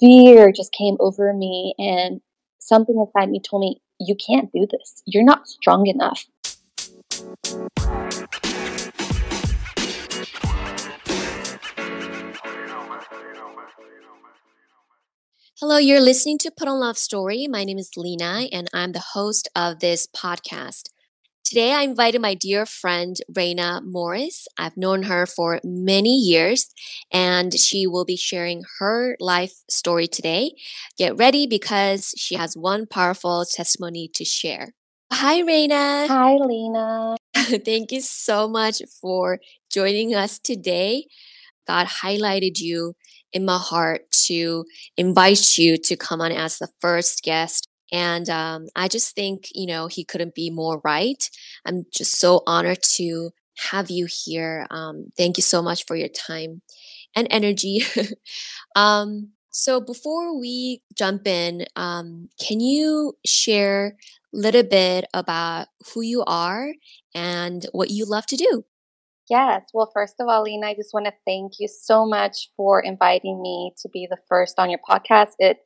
fear just came over me, and something inside me told me, You can't do this. You're not strong enough. Hello, you're listening to Put on Love Story. My name is Lena, and I'm the host of this podcast. Today, I invited my dear friend, Reyna Morris. I've known her for many years, and she will be sharing her life story today. Get ready because she has one powerful testimony to share. Hi, Reyna. Hi, Lena. Thank you so much for joining us today. God highlighted you in my heart to invite you to come on as the first guest. And um, I just think, you know, he couldn't be more right. I'm just so honored to have you here. Um, thank you so much for your time and energy. um, so before we jump in, um, can you share a little bit about who you are and what you love to do? Yes. Well, first of all, Lena, I just want to thank you so much for inviting me to be the first on your podcast. It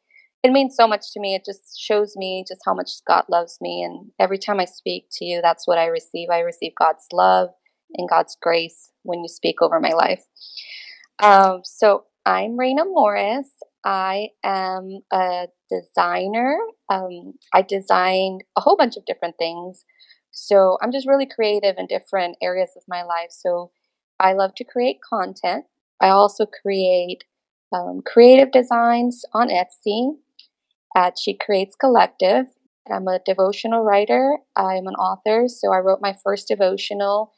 it means so much to me. It just shows me just how much God loves me. And every time I speak to you, that's what I receive. I receive God's love and God's grace when you speak over my life. Um, so I'm Reyna Morris. I am a designer. Um, I designed a whole bunch of different things. So I'm just really creative in different areas of my life. So I love to create content. I also create um, creative designs on Etsy at She Creates Collective. I'm a devotional writer. I'm an author. So I wrote my first devotional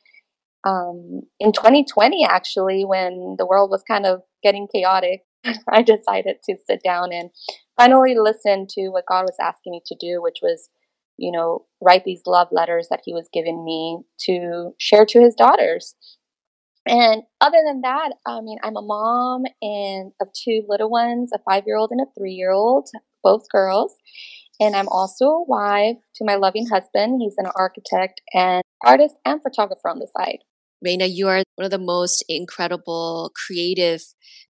um, in 2020, actually, when the world was kind of getting chaotic. I decided to sit down and finally listen to what God was asking me to do, which was you know, write these love letters that he was giving me to share to his daughters. And other than that, I mean, I'm a mom and of two little ones, a five year old and a three year old, both girls. And I'm also a wife to my loving husband. He's an architect and artist and photographer on the side. Reyna, you are one of the most incredible creative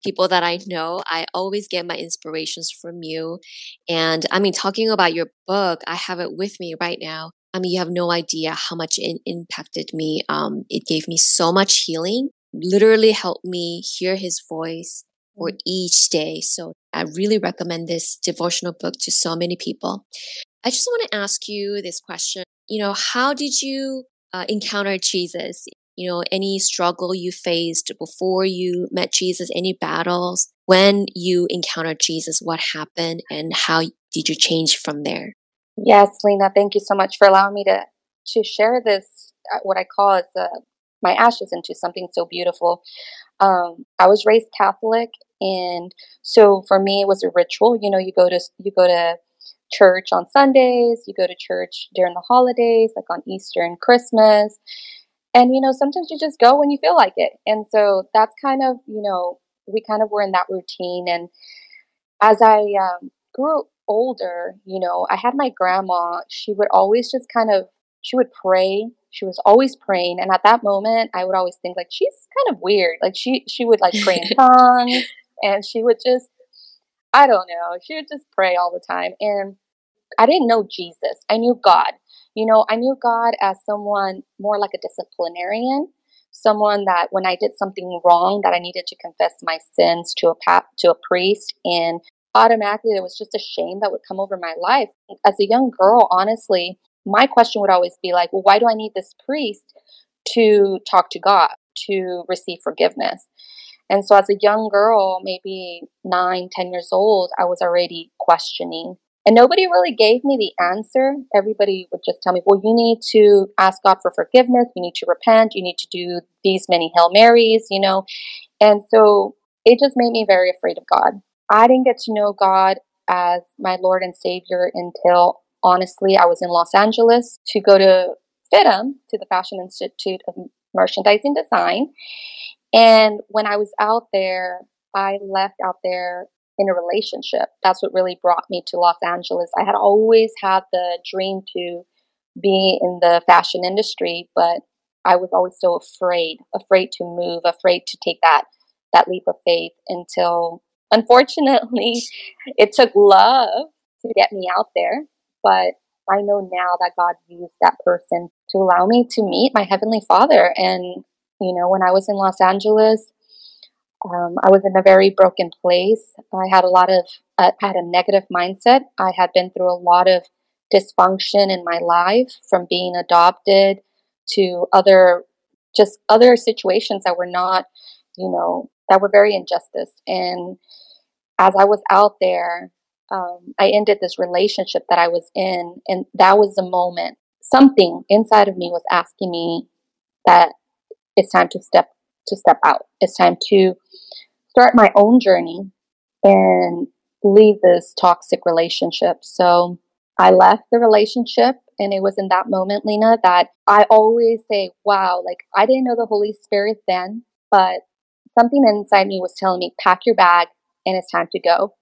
people that I know. I always get my inspirations from you. And I mean, talking about your book, I have it with me right now. I mean, you have no idea how much it impacted me. Um, it gave me so much healing, literally helped me hear his voice for mm. each day. So I really recommend this devotional book to so many people. I just want to ask you this question. You know, how did you uh, encounter Jesus? you know, any struggle you faced before you met Jesus, any battles, when you encountered Jesus, what happened and how did you change from there? Yes, Lena, thank you so much for allowing me to to share this uh, what I call as uh, my ashes into something so beautiful. Um, I was raised Catholic, and so for me, it was a ritual. You know, you go to you go to church on Sundays, you go to church during the holidays, like on Easter and Christmas, and, you know, sometimes you just go when you feel like it. And so that's kind of, you know, we kind of were in that routine. And as I um, grew older, you know, I had my grandma, she would always just kind of, she would pray. She was always praying. And at that moment, I would always think, like, she's kind of weird. Like, she, she would like pray in tongues and she would just, I don't know, she would just pray all the time. And I didn't know Jesus, I knew God. You know, I knew God as someone more like a disciplinarian, someone that when I did something wrong that I needed to confess my sins to a pa- to a priest and automatically there was just a shame that would come over my life. As a young girl, honestly, my question would always be like, well, why do I need this priest to talk to God, to receive forgiveness? And so as a young girl, maybe nine, ten years old, I was already questioning and nobody really gave me the answer. Everybody would just tell me, well, you need to ask God for forgiveness. You need to repent. You need to do these many Hail Marys, you know. And so it just made me very afraid of God. I didn't get to know God as my Lord and Savior until honestly I was in Los Angeles to go to FIDM, to the Fashion Institute of Merchandising Design. And when I was out there, I left out there in a relationship. That's what really brought me to Los Angeles. I had always had the dream to be in the fashion industry, but I was always so afraid, afraid to move, afraid to take that that leap of faith until unfortunately, it took love to get me out there, but I know now that God used that person to allow me to meet my Heavenly Father. And, you know, when I was in Los Angeles, um, I was in a very broken place. I had a lot of, uh, I had a negative mindset. I had been through a lot of dysfunction in my life from being adopted to other, just other situations that were not, you know, that were very injustice. And as I was out there, um, I ended this relationship that I was in, and that was the moment something inside of me was asking me that it's time to step to step out. It's time to start my own journey and leave this toxic relationship. So I left the relationship and it was in that moment, Lena, that I always say, wow, like I didn't know the Holy Spirit then, but something inside me was telling me, pack your bag and it's time to go.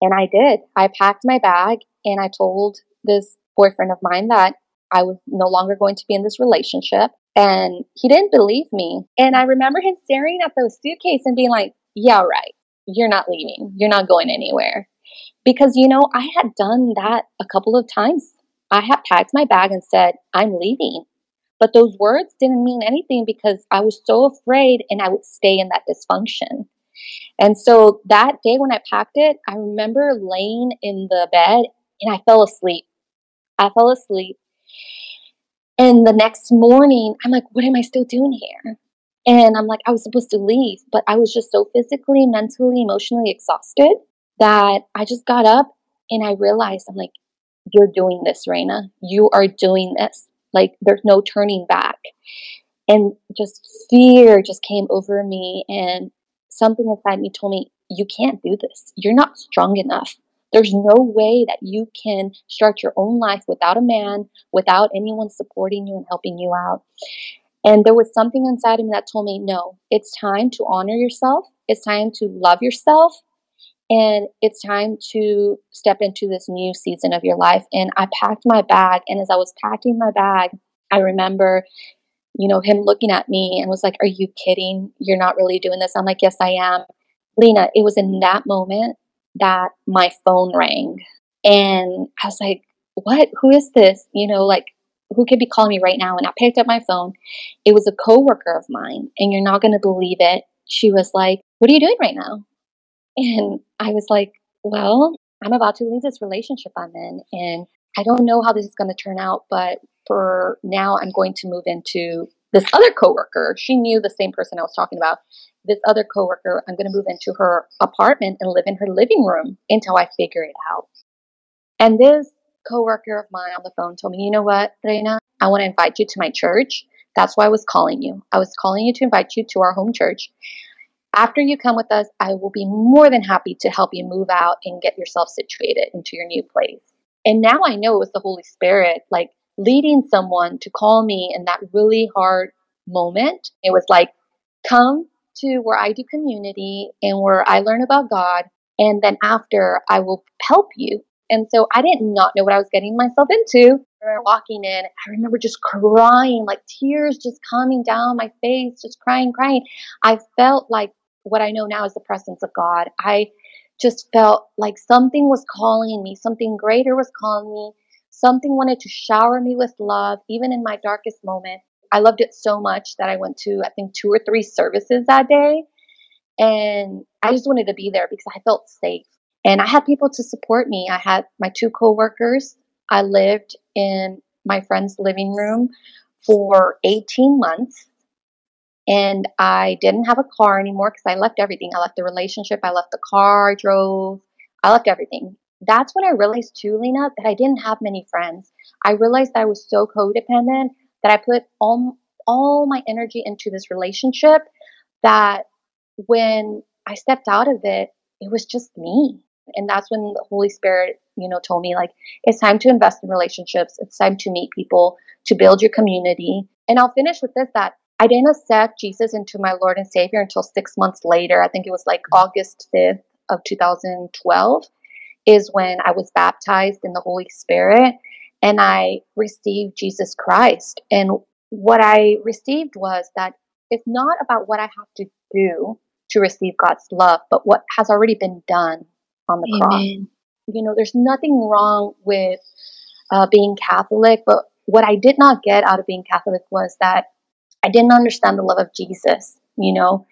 And I did. I packed my bag and I told this boyfriend of mine that I was no longer going to be in this relationship. And he didn't believe me. And I remember him staring at those suitcase and being like, yeah, right. You're not leaving. You're not going anywhere. Because, you know, I had done that a couple of times. I had packed my bag and said, I'm leaving. But those words didn't mean anything because I was so afraid and I would stay in that dysfunction. And so that day when I packed it, I remember laying in the bed and I fell asleep. I fell asleep. And the next morning, I'm like, what am I still doing here? And I'm like, I was supposed to leave, but I was just so physically, mentally, emotionally exhausted that I just got up and I realized I'm like, you're doing this, Reyna. You are doing this. Like, there's no turning back. And just fear just came over me. And something inside me told me, you can't do this. You're not strong enough. There's no way that you can start your own life without a man, without anyone supporting you and helping you out. And there was something inside of me that told me, no, it's time to honor yourself. It's time to love yourself. And it's time to step into this new season of your life. And I packed my bag. And as I was packing my bag, I remember you know, him looking at me and was like, Are you kidding? You're not really doing this. I'm like, Yes, I am. Lena, it was in that moment that my phone rang. And I was like, What? Who is this? You know, like, who could be calling me right now? And I picked up my phone. It was a coworker of mine, and you're not going to believe it. She was like, What are you doing right now? And I was like, Well, I'm about to leave this relationship I'm in, and I don't know how this is going to turn out, but for now, I'm going to move into this other coworker. She knew the same person I was talking about. This other coworker, I'm going to move into her apartment and live in her living room until I figure it out. And this coworker of mine on the phone told me, you know what, Reyna, I want to invite you to my church. That's why I was calling you. I was calling you to invite you to our home church. After you come with us, I will be more than happy to help you move out and get yourself situated into your new place. And now I know it was the Holy Spirit, like leading someone to call me in that really hard moment. It was like, come to where I do community and where I learn about God. And then after, I will help you. And so I did not know what I was getting myself into. Walking in, I remember just crying, like tears just coming down my face, just crying, crying. I felt like what I know now is the presence of God. I just felt like something was calling me, something greater was calling me. Something wanted to shower me with love, even in my darkest moment. I loved it so much that I went to, I think, two or three services that day. And I just wanted to be there because I felt safe. And I had people to support me. I had my two coworkers. I lived in my friend's living room for 18 months. And I didn't have a car anymore because I left everything. I left the relationship, I left the car, I drove, I left everything that's when I realized too, Lena, that I didn't have many friends. I realized that I was so codependent that I put all all my energy into this relationship that when I stepped out of it, it was just me. And that's when the Holy Spirit, you know, told me like it's time to invest in relationships. It's time to meet people, to build your community. And I'll finish with this that I didn't accept Jesus into my Lord and Savior until six months later. I think it was like August 5th of 2012 is when I was baptized in the Holy Spirit and I received Jesus Christ. And what I received was that it's not about what I have to do to receive God's love, but what has already been done on the Amen. cross. You know, there's nothing wrong with uh, being Catholic, but what I did not get out of being Catholic was that I didn't understand the love of Jesus. You know,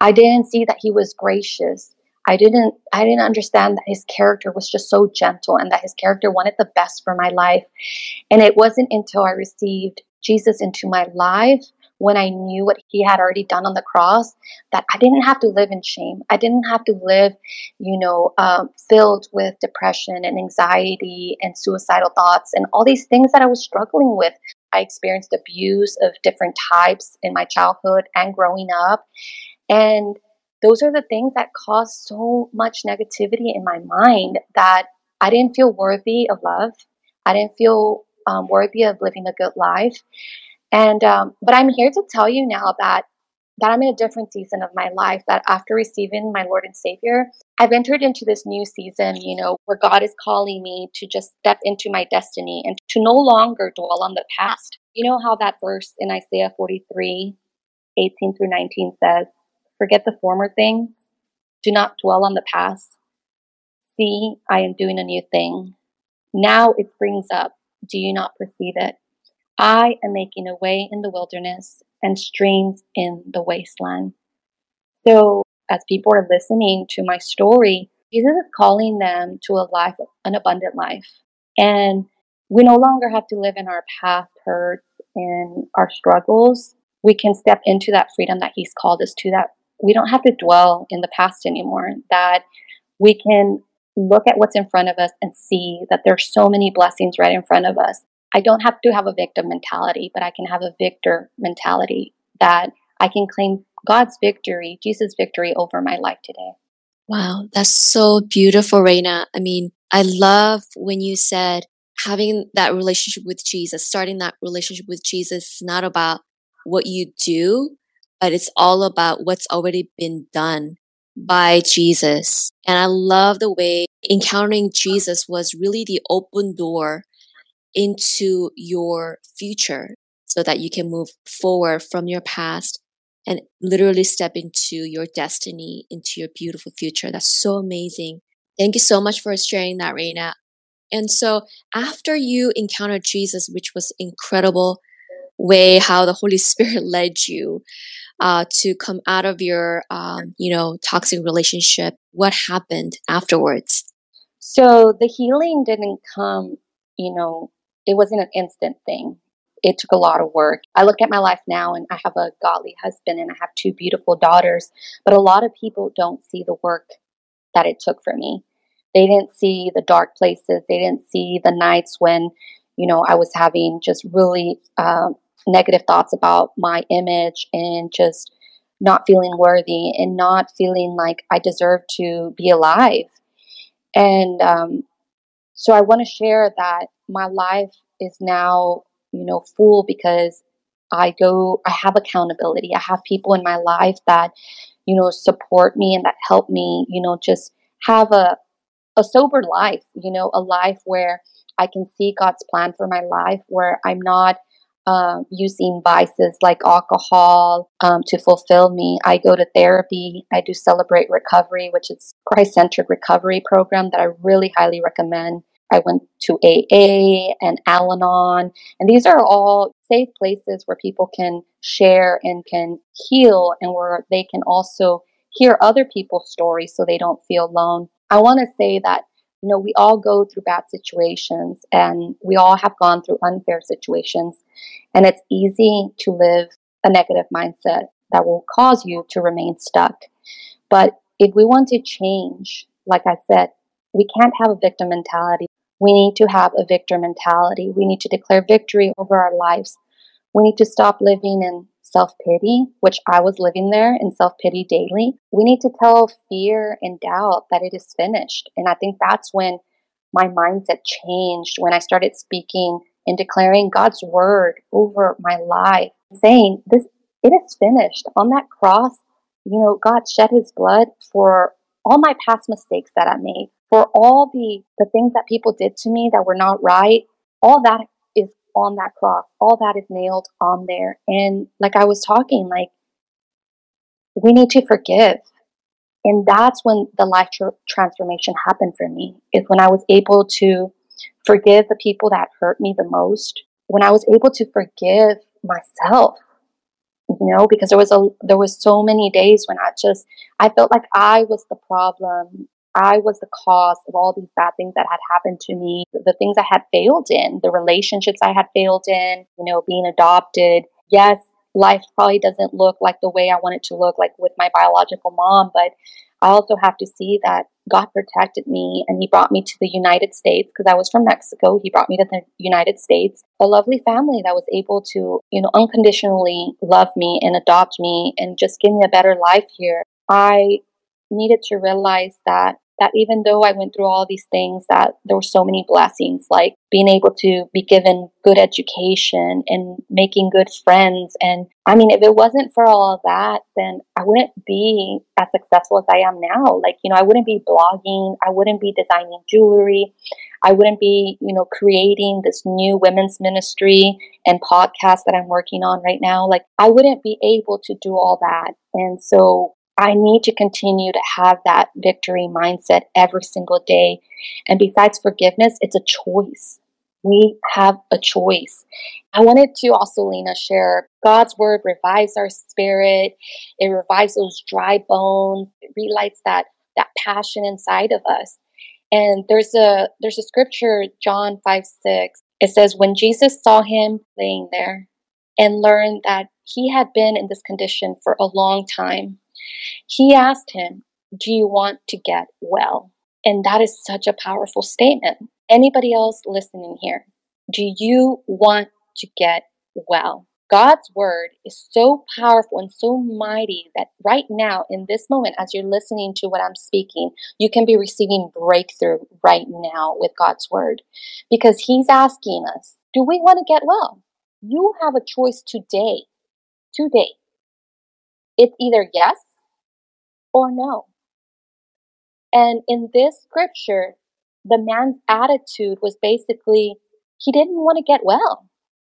I didn't see that he was gracious. I didn't I didn't understand that his character was just so gentle and that his character wanted the best for my life. And it wasn't until I received Jesus into my life when I knew what he had already done on the cross that I didn't have to live in shame. I didn't have to live, you know, um, filled with depression and anxiety and suicidal thoughts and all these things that I was struggling with. I experienced abuse of different types in my childhood and growing up. And those are the things that caused so much negativity in my mind that I didn't feel worthy of love. I didn't feel um, worthy of living a good life. And um, but I'm here to tell you now that that I'm in a different season of my life. That after receiving my Lord and Savior, I've entered into this new season. You know, where God is calling me to just step into my destiny and to no longer dwell on the past. You know how that verse in Isaiah 43, 18 through 19 says, "Forget the former things. Do not dwell on the past. See, I am doing a new thing. Now it springs up. Do you not perceive it?" I am making a way in the wilderness and streams in the wasteland. So, as people are listening to my story, Jesus is calling them to a life, an abundant life. And we no longer have to live in our past hurts and our struggles. We can step into that freedom that He's called us to, that we don't have to dwell in the past anymore, that we can look at what's in front of us and see that there's so many blessings right in front of us I don't have to have a victim mentality, but I can have a victor mentality that I can claim God's victory, Jesus' victory over my life today. Wow, that's so beautiful, Reyna. I mean, I love when you said having that relationship with Jesus, starting that relationship with Jesus is not about what you do, but it's all about what's already been done by Jesus. And I love the way encountering Jesus was really the open door into your future so that you can move forward from your past and literally step into your destiny, into your beautiful future. That's so amazing. Thank you so much for sharing that, Reyna. And so after you encountered Jesus, which was incredible way how the Holy Spirit led you uh, to come out of your, um, you know, toxic relationship, what happened afterwards? So the healing didn't come, you know, it wasn't an instant thing. It took a lot of work. I look at my life now and I have a godly husband and I have two beautiful daughters, but a lot of people don't see the work that it took for me. They didn't see the dark places. They didn't see the nights when, you know, I was having just really um, negative thoughts about my image and just not feeling worthy and not feeling like I deserve to be alive. And um, so I want to share that my life is now, you know, full because I go, I have accountability. I have people in my life that, you know, support me and that help me, you know, just have a, a sober life, you know, a life where I can see God's plan for my life, where I'm not um, using vices like alcohol um, to fulfill me. I go to therapy. I do Celebrate Recovery, which is Christ-centered recovery program that I really highly recommend. I went to AA and Al Anon, and these are all safe places where people can share and can heal, and where they can also hear other people's stories so they don't feel alone. I want to say that you know we all go through bad situations, and we all have gone through unfair situations, and it's easy to live a negative mindset that will cause you to remain stuck. But if we want to change, like I said, we can't have a victim mentality. We need to have a victor mentality. We need to declare victory over our lives. We need to stop living in self pity, which I was living there in self pity daily. We need to tell fear and doubt that it is finished. And I think that's when my mindset changed when I started speaking and declaring God's word over my life, saying, This it is finished. On that cross, you know, God shed his blood for all my past mistakes that I made, for all the, the things that people did to me that were not right, all that is on that cross. All that is nailed on there. And like I was talking, like we need to forgive. And that's when the life tra- transformation happened for me, is when I was able to forgive the people that hurt me the most, when I was able to forgive myself, you know, because there was a there was so many days when I just I felt like I was the problem. I was the cause of all these bad things that had happened to me, the things I had failed in, the relationships I had failed in, you know, being adopted. Yes, life probably doesn't look like the way I want it to look, like with my biological mom, but I also have to see that God protected me and He brought me to the United States because I was from Mexico. He brought me to the United States, a lovely family that was able to, you know, unconditionally love me and adopt me and just give me a better life here. I needed to realize that that even though I went through all these things, that there were so many blessings, like being able to be given good education and making good friends. And I mean, if it wasn't for all of that, then I wouldn't be as successful as I am now. Like, you know, I wouldn't be blogging, I wouldn't be designing jewelry, I wouldn't be, you know, creating this new women's ministry and podcast that I'm working on right now. Like, I wouldn't be able to do all that. And so I need to continue to have that victory mindset every single day. And besides forgiveness, it's a choice. We have a choice. I wanted to also, Lena, share God's word revives our spirit. It revives those dry bones. It relights that, that passion inside of us. And there's a there's a scripture, John 5 6. It says, When Jesus saw him laying there and learned that he had been in this condition for a long time, he asked him, Do you want to get well? And that is such a powerful statement. Anybody else listening here? Do you want to get well? God's word is so powerful and so mighty that right now, in this moment, as you're listening to what I'm speaking, you can be receiving breakthrough right now with God's word because He's asking us, Do we want to get well? You have a choice today. Today. It's either yes or no. And in this scripture, the man's attitude was basically he didn't want to get well.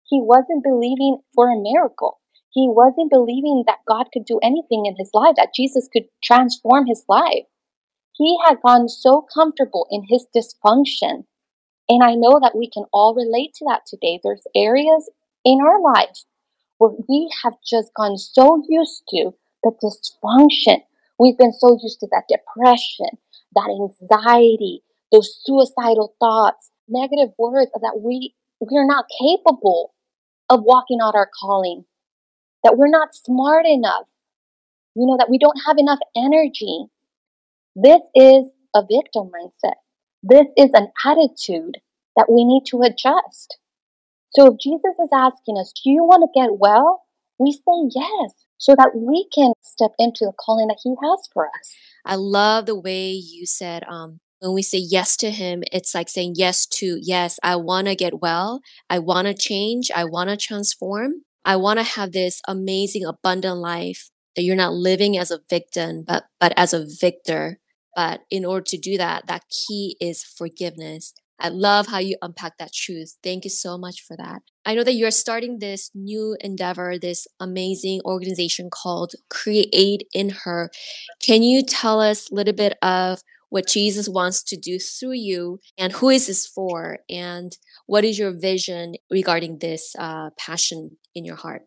He wasn't believing for a miracle. He wasn't believing that God could do anything in his life, that Jesus could transform his life. He had gotten so comfortable in his dysfunction. And I know that we can all relate to that today. There's areas in our life where we have just gone so used to the dysfunction, We've been so used to that depression, that anxiety, those suicidal thoughts, negative words that we we're not capable of walking out our calling, that we're not smart enough, you know, that we don't have enough energy. This is a victim mindset. This is an attitude that we need to adjust. So if Jesus is asking us, Do you want to get well? We say yes so that we can step into the calling that He has for us. I love the way you said, um, when we say yes to Him, it's like saying yes to, yes, I want to get well. I want to change. I want to transform. I want to have this amazing, abundant life that you're not living as a victim, but, but as a victor. But in order to do that, that key is forgiveness. I love how you unpack that truth. Thank you so much for that. I know that you're starting this new endeavor, this amazing organization called Create in Her. Can you tell us a little bit of what Jesus wants to do through you and who is this for? And what is your vision regarding this uh, passion in your heart?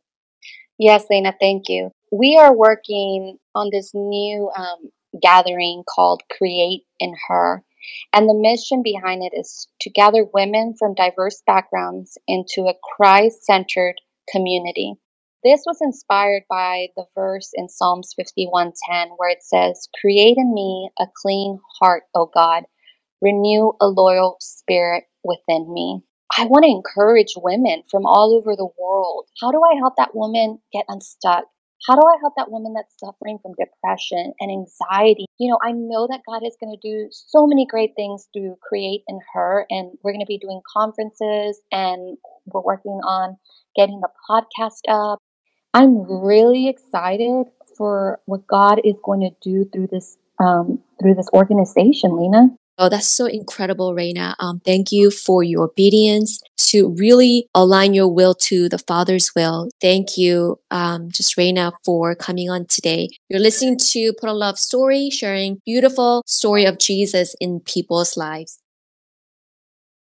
Yes, Lena, thank you. We are working on this new um, gathering called Create in Her. And the mission behind it is to gather women from diverse backgrounds into a Christ centered community. This was inspired by the verse in Psalms 51:10 where it says, "Create in me a clean heart, O God, renew a loyal spirit within me." I want to encourage women from all over the world. How do I help that woman get unstuck? How do I help that woman that's suffering from depression and anxiety? You know, I know that God is going to do so many great things to create in her, and we're going to be doing conferences and we're working on getting the podcast up. I'm really excited for what God is going to do through this um, through this organization, Lena. Oh, that's so incredible, Reyna. Um, thank you for your obedience to really align your will to the Father's will. Thank you, um, just Reyna, for coming on today. You're listening to Put on Love Story, sharing beautiful story of Jesus in people's lives.